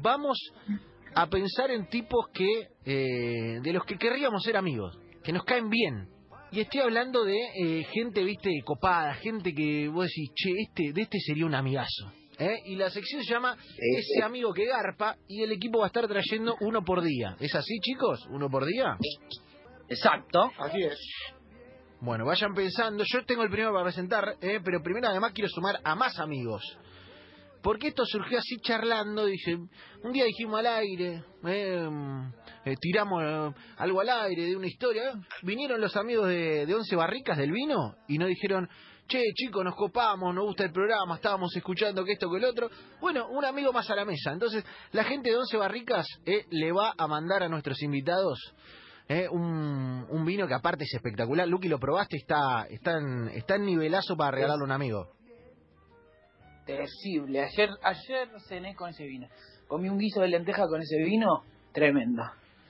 vamos a pensar en tipos que eh, de los que querríamos ser amigos, que nos caen bien. Y estoy hablando de eh, gente, viste, copada, gente que vos decís, che, este, de este sería un amigazo. ¿eh? Y la sección se llama Ese amigo que garpa y el equipo va a estar trayendo uno por día. ¿Es así, chicos? ¿Uno por día? Exacto. Así es. Bueno, vayan pensando. Yo tengo el primero para presentar, ¿eh? pero primero además quiero sumar a más amigos. Porque esto surgió así charlando, dije, un día dijimos al aire, eh, eh, tiramos eh, algo al aire de una historia, vinieron los amigos de, Once Barricas del vino y nos dijeron, che, chicos, nos copamos, nos gusta el programa, estábamos escuchando que esto que el otro. Bueno, un amigo más a la mesa. Entonces, la gente de Once Barricas eh, le va a mandar a nuestros invitados eh, un, vino que aparte es espectacular. Luqui, lo probaste, está, está, en, está en nivelazo para regalarle a un amigo. Ayer, ayer cené con ese vino. Comí un guiso de lenteja con ese vino, tremendo.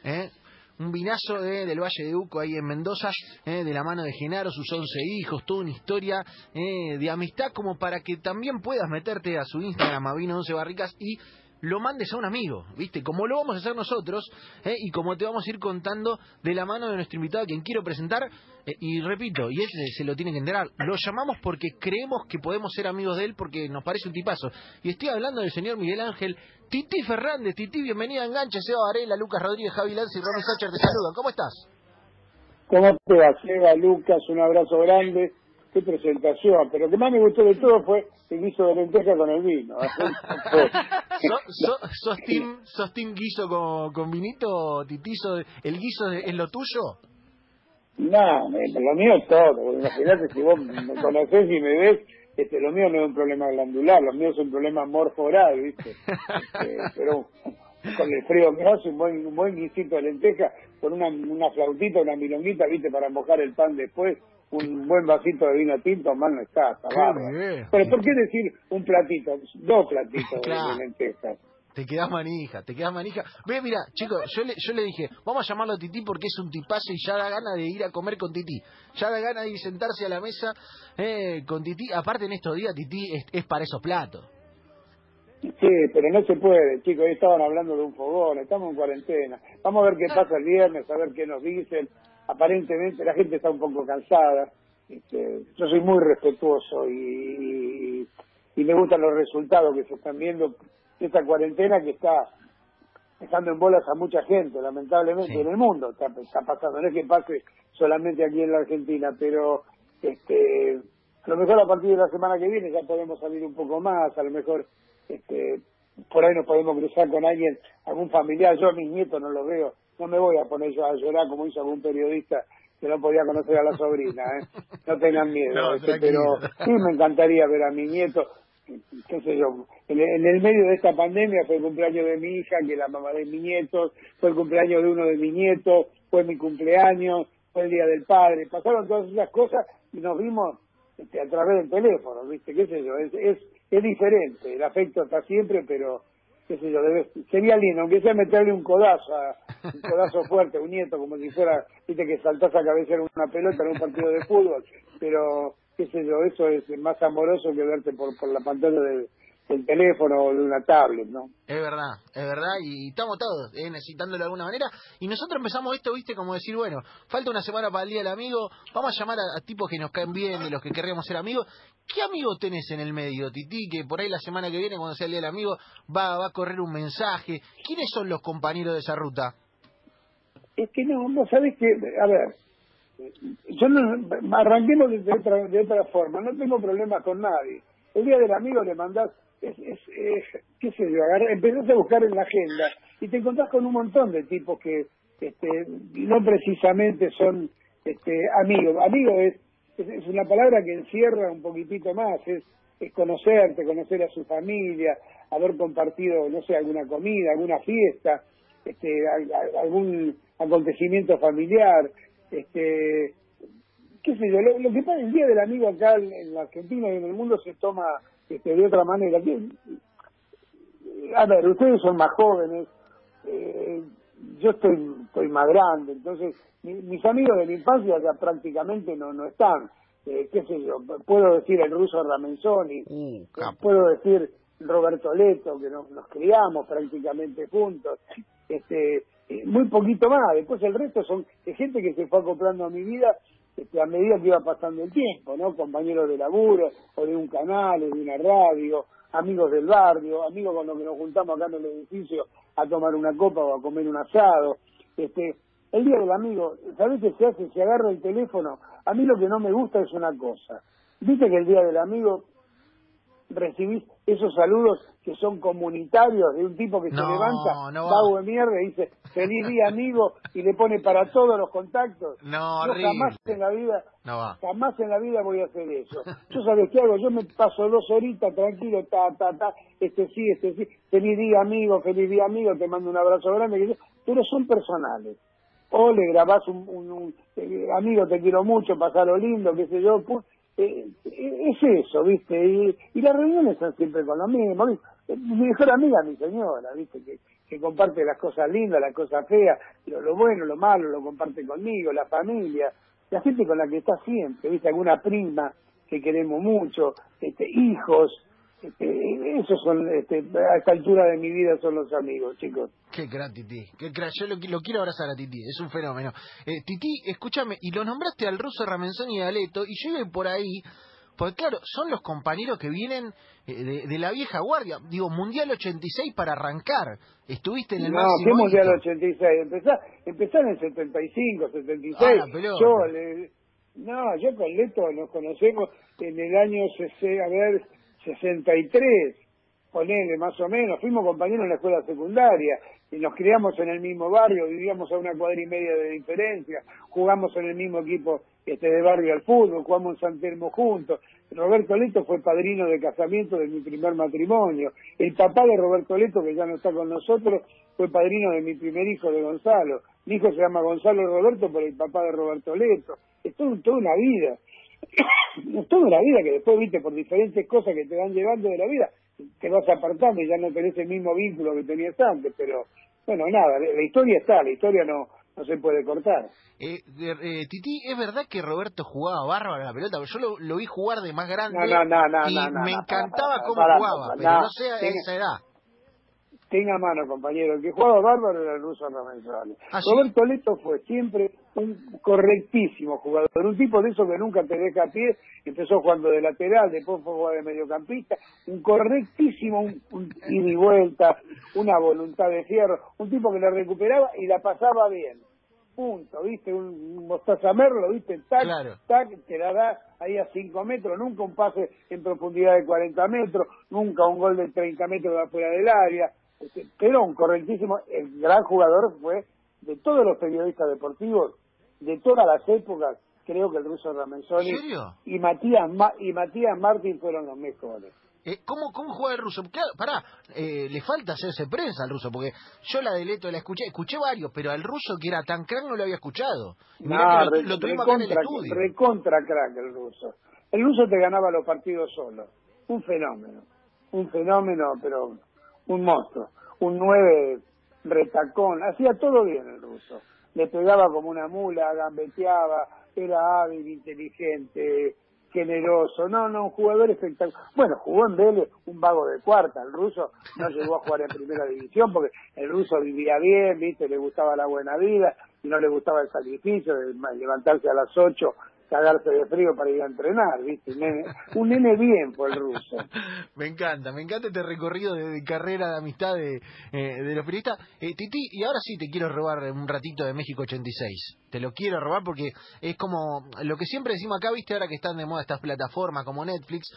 ¿eh? Un vinazo de, del Valle de Uco ahí en Mendoza, ¿eh? de la mano de Genaro, sus 11 hijos, toda una historia ¿eh? de amistad como para que también puedas meterte a su Instagram, a Vino 11 Barricas, y lo mandes a un amigo, ¿viste? Como lo vamos a hacer nosotros, ¿eh? y como te vamos a ir contando de la mano de nuestro invitado, a quien quiero presentar, eh, y repito, y él se, lo tiene que enterar, lo llamamos porque creemos que podemos ser amigos de él porque nos parece un tipazo. Y estoy hablando del señor Miguel Ángel Titi Fernández. Titi, bienvenida a Enganche, Seba Varela, Lucas Rodríguez, Javi Lanza y Romy Sacher te saludan. ¿Cómo estás? ¿Cómo te va, Seba, Lucas? Un abrazo grande. Qué presentación. Pero lo que más me gustó de todo fue el guiso de lenteja con el vino. ¿So- so- ¿Sos, team, ¿Sos team guiso con, con vinito, Titizo? ¿El guiso es lo tuyo? No, me- lo mío es todo. Imagínate si vos me conocés y me ves, este, lo mío no es un problema glandular, lo mío es un problema morforal, ¿viste? Este, pero con el frío que hace, un buen, un buen guisito de lenteja, con una, una flautita, una milonguita, ¿viste? Para mojar el pan después, un buen vasito de vino tinto, mal no está, está. Pero ¿por qué decir un platito? Dos platitos de- Claro. de lentejas. Te quedás manija, te quedás manija. Ve, mira, chicos, yo le, yo le dije, vamos a llamarlo a Titi porque es un tipazo y ya da gana de ir a comer con Titi. Ya da gana de ir sentarse a la mesa eh, con Titi. Aparte en estos días, Titi es, es para esos platos. Sí, pero no se puede, chicos. Ahí estaban hablando de un fogón, estamos en cuarentena. Vamos a ver qué pasa el viernes, a ver qué nos dicen. Aparentemente la gente está un poco cansada. Este, yo soy muy respetuoso y, y, y me gustan los resultados que se están viendo esta cuarentena que está dejando en bolas a mucha gente, lamentablemente, Sí. en el mundo está, está pasando. No es que pase solamente aquí en la Argentina, pero este a lo mejor a partir de la semana que viene ya podemos salir un poco más, a lo mejor este por ahí nos podemos cruzar con alguien, algún familiar, yo a mis nietos no los veo, no me voy a poner yo a llorar como hizo algún periodista que no podía conocer a la sobrina, ¿eh? no tengan miedo, No, este, pero sí me encantaría ver a mi nieto, qué sé yo, en, en el medio de esta pandemia fue el cumpleaños de mi hija, que es la mamá de mi nieto, fue el cumpleaños de uno de mis nietos, fue mi cumpleaños, fue el día del padre, pasaron todas esas cosas y nos vimos este, a través del teléfono, ¿viste? ¿Qué sé yo? Es, es, es diferente, el afecto está siempre, pero, qué sé yo, debe- sería lindo, aunque sea meterle un codazo, a- un codazo fuerte un nieto, como si fuera, viste, que saltás a cabecear una pelota en un partido de fútbol, pero, qué sé yo, eso es más amoroso que verte por, por la pantalla del, teléfono o de una tablet, ¿no? Es verdad, es verdad, y estamos todos eh, necesitándolo de alguna manera. Y nosotros empezamos esto, viste, como decir, bueno, falta una semana para el Día del Amigo, vamos a llamar a, a tipos que nos caen bien, de los que querríamos ser amigos. ¿Qué amigos tenés en el medio, Titi? Que por ahí la semana que viene, cuando sea el Día del Amigo, va, va a correr un mensaje. ¿Quiénes son los compañeros de esa ruta? Es que no, no sabes que, a ver, yo no, arranquemos de otra, de otra forma, no tengo problemas con nadie. El día del amigo le mandás, es, es, es, qué sé yo, empezás a buscar en la agenda y te encontrás con un montón de tipos que este, no precisamente son este, amigos. Amigo es, es, es una palabra que encierra un poquitito más, es, es conocerte, conocer a su familia, haber compartido, no sé, alguna comida, alguna fiesta, este, al- al- algún acontecimiento familiar, este, qué sé yo, lo, lo que pasa el Día del Amigo acá en, en la Argentina y en el mundo se toma este, de otra manera. A ver, ustedes son más jóvenes, eh, yo estoy, estoy más grande, entonces mi- mis amigos de mi infancia ya prácticamente no, no están. Eh, qué sé yo, puedo decir el ruso Ramenzoni, Uh, puedo decir Roberto Leto, que nos, nos criamos prácticamente juntos, este, eh, muy poquito más. Después el resto son gente que se fue acoplando a mi vida este, a medida que iba pasando el tiempo, ¿no? Compañeros de laburo, o de un canal, o de una radio, amigos del barrio, amigos con los que nos juntamos acá en el edificio a tomar una copa o a comer un asado. Este, el día del amigo, ¿sabés qué se hace? Se agarra el teléfono. A mí lo que no me gusta es una cosa. Viste que el día del amigo recibís esos saludos que son comunitarios de un tipo que se levanta, no vago de mierda, y dice feliz día amigo y le pone para todos los contactos. No, Yo jamás en la vida, No va. jamás en la vida voy a hacer eso. Yo sabes qué hago, yo me paso dos horitas tranquilo, ta, ta, ta, este sí, este sí, feliz día amigo, feliz día amigo, te mando un abrazo grande, pero son personales. O le grabás un, un- un, eh, amigo, te quiero mucho, pasalo lindo, qué sé yo, eh, eh, es eso, ¿viste? Y, y las reuniones son siempre con lo mismo. Mi mejor amiga, mi señora, ¿viste? Que, que comparte las cosas lindas, las cosas feas, lo, lo bueno, lo malo, lo comparte conmigo, la familia, la gente con la que está siempre, ¿viste? Alguna prima que queremos mucho, este, hijos, este, esos son, este, a esta altura de mi vida son los amigos, chicos. Qué crack, Titi. Qué crack. Yo lo, lo quiero abrazar a Titi. Es un fenómeno. Eh, Titi, escúchame, y lo nombraste al ruso Ramenzón y a Aleto, y yo iba por ahí, porque claro, son los compañeros que vienen eh, de, de la vieja guardia. Digo, Mundial 86 para arrancar. Estuviste en el No, ¿qué Mundial hito. 86? Empezá, empezá en el 75, 76. Ah, yo, le- no, yo con Leto nos conocemos en el año, a ver, 63, ponele más o menos. Fuimos compañeros en la escuela secundaria y nos criamos en el mismo barrio, vivíamos a una cuadra y media de diferencia, jugamos en el mismo equipo este de barrio al fútbol, jugamos en San Telmo juntos. Roberto Leto fue padrino de casamiento de mi primer matrimonio. El papá de Roberto Leto, que ya no está con nosotros, fue padrino de mi primer hijo de Gonzalo. Mi hijo se llama Gonzalo Roberto por el papá de Roberto Leto. Es todo- toda una vida. toda una vida que después, viste, por diferentes cosas que te van llevando de la vida, te vas apartando y ya no tenés el mismo vínculo que tenías antes. Pero, bueno, nada, la historia está, la historia no, no se puede cortar. Eh, de- eh, Titi, ¿es verdad que Roberto jugaba bárbaro a la pelota? Yo lo, lo vi jugar de más grande No, no, no, no, y no, no, me no, encantaba cómo jugaba, pero no, no sé a tenga- esa edad. Tenga a mano, compañero, el que jugaba bárbaro era el ruso Ramenzani. ¿Ah, sí? Roberto Leto fue siempre un correctísimo jugador, un tipo de esos que nunca te deja a pie, empezó jugando de lateral, después fue jugar de mediocampista, un correctísimo, un, un ida y vuelta, una voluntad de fierro, un tipo que la recuperaba y la pasaba bien. Punto, ¿viste? Un, un Mostaza Merlo, ¿viste? Tac, Claro. tac, te la da ahí a 5 metros, nunca un pase en profundidad de 40 metros, nunca un gol de 30 metros de afuera del área, pero un correctísimo, el gran jugador fue de todos los periodistas deportivos, de todas las épocas, creo que el ruso Ramenzoni y Matías Ma- y Matías Martín fueron los mejores. Eh, ¿cómo, ¿Cómo juega el ruso? Claro, pará, eh, le falta hacerse prensa al ruso, porque yo la de Leto la escuché, escuché varios, pero al ruso que era tan crack no lo había escuchado. Y lo, re- lo tuvimos acá en el recontra, estudio. recontra crack el ruso. El ruso te ganaba los partidos solo. Un fenómeno. Un fenómeno, pero un monstruo. Un nueve retacón. Hacía todo bien el ruso. Le pegaba como una mula, gambeteaba, era hábil, inteligente, generoso. No, no, un jugador espectacular. Bueno, jugó en Vélez un vago de cuarta. El ruso no llegó a jugar en primera división porque el ruso vivía bien, viste, le gustaba la buena vida y no le gustaba el sacrificio de levantarse a las ocho, cagarse de frío para ir a entrenar, viste. Un nene, un nene bien fue el ruso. Me encanta, me encanta este recorrido de, de carrera, de amistad de, eh, de los periodistas. Eh, Titi, y ahora sí te quiero robar un ratito de México 86. Te lo quiero robar porque es como lo que siempre decimos acá, viste, ahora que están de moda estas plataformas como Netflix,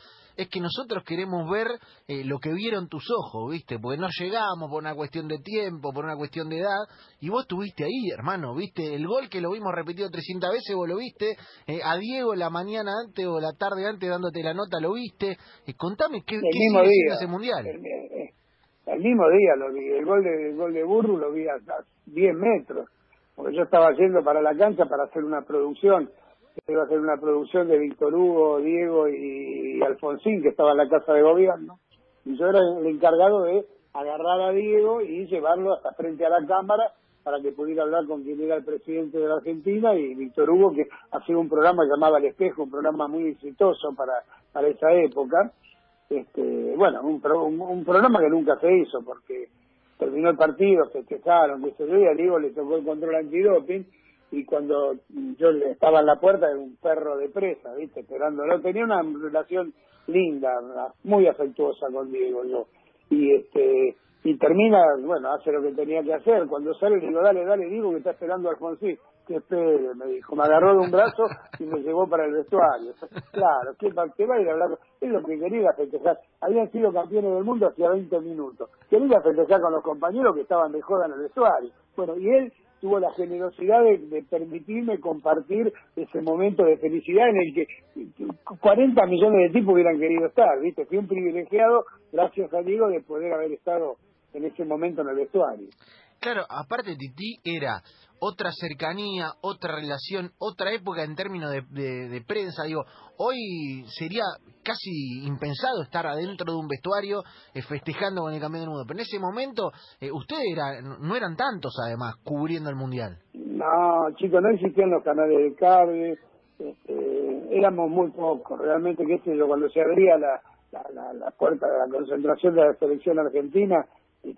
es que nosotros queremos ver eh, lo que vieron tus ojos, viste, porque no llegamos por una cuestión de tiempo, por una cuestión de edad, y vos estuviste ahí, hermano, viste, el gol que lo vimos repetido 300 veces, vos lo viste, eh, a Diego la mañana antes o la tarde antes dándote la nota, lo viste, Eh, contame qué, El qué mismo día. ese mundial. El, eh, el mismo día lo vi. El gol de, el gol de Burru lo vi a, a 10 metros. Porque yo estaba yendo para la cancha para hacer una producción. Iba a hacer una producción de Víctor Hugo, Diego y, y Alfonsín, que estaba en la casa de gobierno. Y yo era el encargado de agarrar a Diego y llevarlo hasta frente a la cámara para que pudiera hablar con quien era el presidente de la Argentina y Víctor Hugo, que hacía un programa llamado El Espejo, un programa muy exitoso para, para esa época. este, bueno, un, pro- un, programa que nunca se hizo porque terminó el partido, se quejaron, que se yo, y a Diego le tocó el control antidoping y cuando yo le estaba en la puerta era un perro de presa, ¿viste? Esperándolo. Tenía una relación linda, muy afectuosa con Diego yo. Y este y termina, bueno, hace lo que tenía que hacer. Cuando sale le digo, dale, dale, digo que está esperando a Alfonsín. Que espere, me dijo. Me agarró de un brazo y me llevó para el vestuario. Claro, ¿qué, qué va a ir a hablar? Es lo que quería festejar. Habían sido campeones del mundo hacía 20 minutos. Quería festejar con los compañeros que estaban de joda en el vestuario. Bueno, y él tuvo la generosidad de, permitirme compartir ese momento de felicidad en el que 40 millones de tipos hubieran querido estar, ¿viste? Fui un privilegiado, gracias a Diego, de poder haber estado en ese momento en el vestuario. Claro, aparte Titi era otra cercanía, otra relación, otra época en términos de, prensa. Digo, hoy sería casi impensado estar adentro de un vestuario eh, festejando con el campeón del mundo. Pero en ese momento eh, ustedes era, no eran tantos además cubriendo el mundial. No, chicos, no existían los canales de cable, este, éramos muy pocos, realmente, qué sé cuando se abría la, la, la, puerta de la concentración de la selección argentina,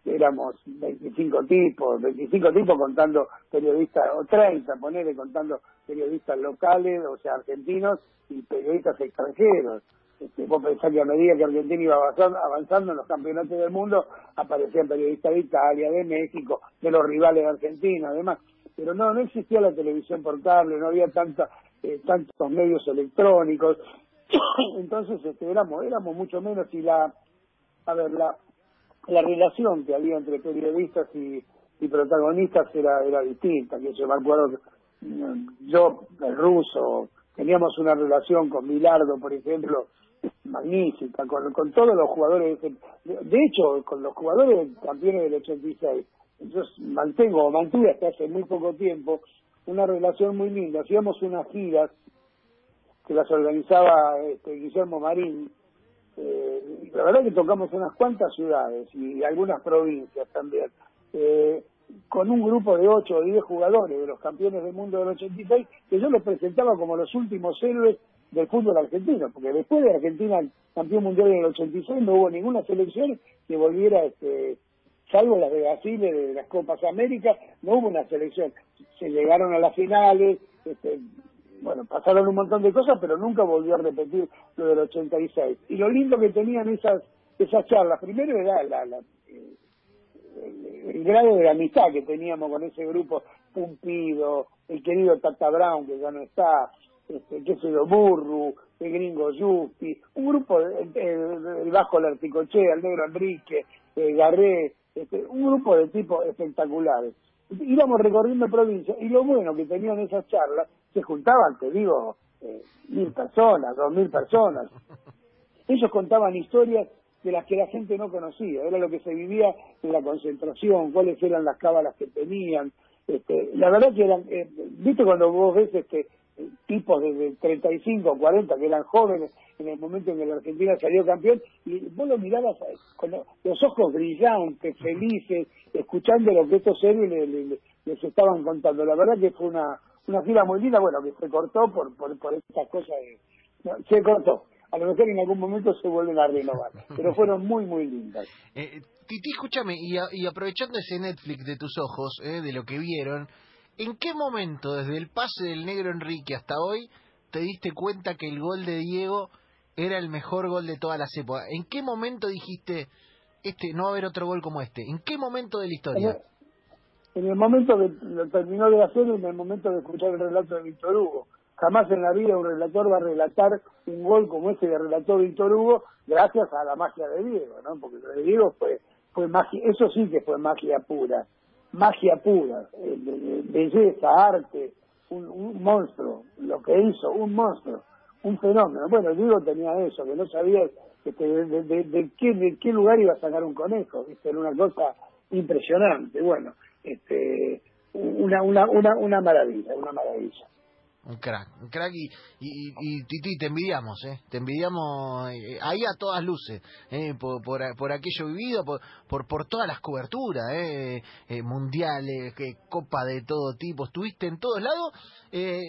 éramos 25 tipos, 25 tipos contando periodistas, o 30, ponele, contando periodistas locales, o sea, argentinos, y periodistas extranjeros. Este, vos pensás que a medida que Argentina iba avanzando, avanzando en los campeonatos del mundo, aparecían periodistas de Italia, de México, de los rivales de Argentina, además. Pero no, no existía la televisión por cable, no había tanta, eh, tantos medios electrónicos. Entonces este, éramos, éramos mucho menos y la, a ver, la, la relación que había entre periodistas y, protagonistas era, era distinta. Que yo me acuerdo mm, yo, el ruso, teníamos una relación con Milardo, por ejemplo, magnífica, con, con todos los jugadores. De, de hecho, con los jugadores campeones del 86. Yo mantengo, mantuve hasta hace muy poco tiempo una relación muy linda. Hacíamos unas giras que las organizaba este, Guillermo Marín, eh, la verdad que tocamos unas cuantas ciudades y algunas provincias también, eh, con un grupo de 8 o 10 jugadores de los campeones del mundo del 86, que yo los presentaba como los últimos héroes del fútbol argentino, porque después de Argentina campeón mundial en el 86 no hubo ninguna selección que volviera, este, salvo las de Brasil, de las Copas América, no hubo una selección. Se llegaron a las finales, este, bueno, pasaron un montón de cosas, pero nunca volvió a repetir lo del 86. Y lo lindo que tenían esas esas charlas, primero era la, el, grado de amistad que teníamos con ese grupo, Pumpido, el querido Tata Brown, que ya no está, este, qué sé yo, Burru, el gringo Yupi, un grupo, el, el, el Bajo el Negro Enrique, eh, Garré, este, un grupo de tipos espectaculares. Íbamos recorriendo provincias y lo bueno que tenían esas charlas, se juntaban, te digo, eh, mil personas, dos mil personas. Ellos contaban historias de las que la gente no conocía, era lo que se vivía en la concentración, cuáles eran las cábalas que tenían. Este, la verdad que eran, eh, viste cuando vos ves este tipos de, de 35 o 40 que eran jóvenes en el momento en que la Argentina salió campeón y vos lo mirabas eh, con lo- los ojos brillantes, felices, escuchando lo que estos héroes le- le- le- les estaban contando. La verdad que fue una una gira muy linda, bueno, que se cortó por por, por estas cosas de... no, se cortó. A lo mejor en algún momento se vuelven a renovar, pero fueron muy, muy lindas. Eh, Titi, escúchame, y, a- y aprovechando ese Netflix de tus ojos, eh, de lo que vieron, ¿en qué momento, desde el pase del negro Enrique hasta hoy, te diste cuenta que el gol de Diego era el mejor gol de todas las épocas? ¿En qué momento dijiste, este no va a haber otro gol como este? ¿En qué momento de la historia? en el momento que lo terminó de hacer, en el momento de escuchar el relato de Víctor Hugo. Jamás en la vida un relator va a relatar un gol como ese que relató Víctor Hugo gracias a la magia de Diego, ¿no? Porque lo de Diego fue, fue magia, eso sí que fue magia pura, magia pura, eh, belleza, arte, un, un monstruo, lo que hizo, un monstruo, un fenómeno. Bueno, Diego tenía eso, que no sabía este, de- de qué, de qué lugar iba a sacar un conejo, ¿viste? era una cosa impresionante, bueno, este, una, una, una, una maravilla, una maravilla. Un crack, un crack y, y, y, te envidiamos, ¿eh? Te envidiamos eh, ahí a todas luces, ¿eh? por, por, por aquello vivido, por, por, todas las coberturas, ¿eh? Eh, mundiales, que copa de todo tipo, estuviste en todos lados. Eh,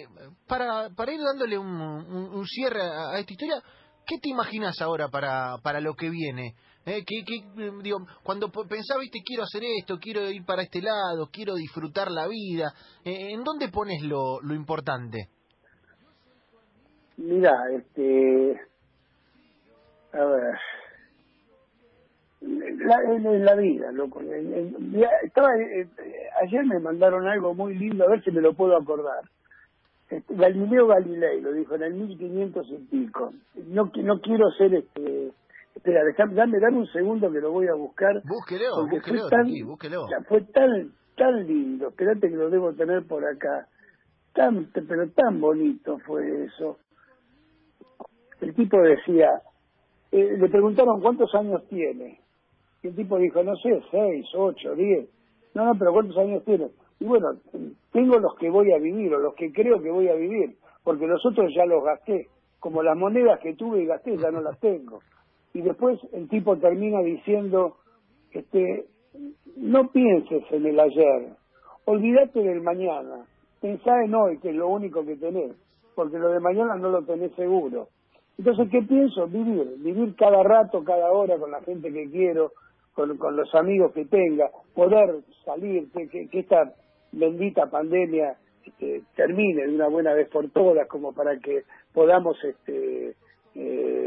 para, para ir dándole un, un, un cierre a, a esta historia, ¿qué te imaginas ahora para, para lo que viene? ¿Eh? ¿Qué, qué, eh, digo, cuando pensás, viste, quiero hacer esto, quiero ir para este lado, quiero disfrutar la vida, eh, ¿en dónde pones lo, lo importante? Mira, este. A ver. La, en, la vida, loco. Estaba, eh, eh, ayer me mandaron algo muy lindo, a ver si me lo puedo acordar. Este, Galileo Galilei lo dijo en el 1500 y pico. No, no quiero ser este. Espera, dame, dame un segundo que lo voy a buscar. Búsquelo, porque búsquelo, fue tan, Titi, búsquelo. ya, fue tan, tan lindo. Espérate que lo debo tener por acá. Tan, pero tan bonito fue eso. El tipo decía, eh, le preguntaron cuántos años tiene. Y el tipo dijo, no sé, seis, ocho, diez. No, no, pero ¿cuántos años tiene? Y bueno, tengo los que voy a vivir o los que creo que voy a vivir, porque los otros ya los gasté. Como las monedas que tuve y gasté ya no las tengo. Y después el tipo termina diciendo, este, no pienses en el ayer, olvídate del mañana, pensá en hoy, que es lo único que tenés, porque lo de mañana no lo tenés seguro. Entonces, ¿qué pienso? Vivir, vivir cada rato, cada hora con la gente que quiero, con, con los amigos que tenga, poder salir, que, que, esta bendita pandemia este, termine de una buena vez por todas, como para que podamos este, eh,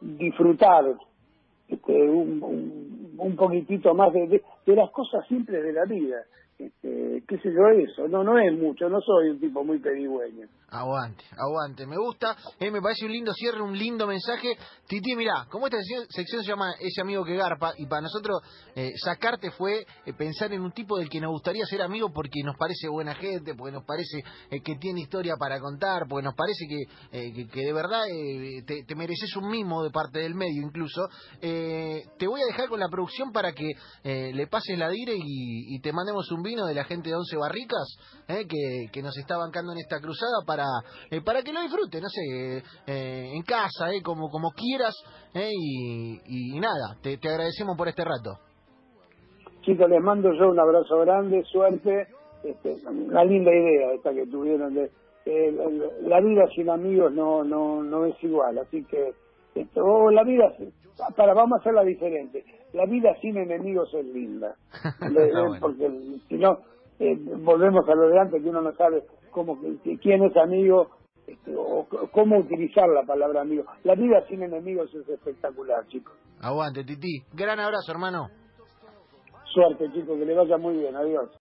disfrutar este, un, un, un poquitito más de, de, las cosas simples de la vida. Este, qué sé yo eso, no no es mucho, no soy un tipo muy pedigüeño. Aguante, aguante, me gusta, eh, me parece un lindo cierre, un lindo mensaje. Titi, mirá, como esta sección, se llama Ese amigo que garpa, y para nosotros eh, sacarte fue eh, pensar en un tipo del que nos gustaría ser amigo porque nos parece buena gente, porque nos parece eh, que tiene historia para contar, porque nos parece que, eh, de verdad te, te mereces un mimo de parte del medio incluso. Te voy a dejar con la producción para que le pases la dire y, te mandemos un vino de la gente de Once Barricas, que, que nos está bancando en esta cruzada para, eh, para que lo disfrute, no sé, eh, en casa, eh, como, como quieras, eh, y, y nada, te, te agradecemos por este rato. Chicos, les mando yo un abrazo grande, suerte, este, una linda idea esta que tuvieron de eh, la- la vida sin amigos no no no es igual, así que esto, oh, la vida para vamos a hacerla diferente. La vida sin enemigos es linda, bueno. porque si no eh, volvemos a lo de antes que uno no sabe cómo quién es amigo este, o cómo utilizar la palabra amigo. La vida sin enemigos es espectacular, chicos. Aguante, Titi. Gran abrazo, hermano. Suerte, chicos, que le vaya muy bien. Adiós.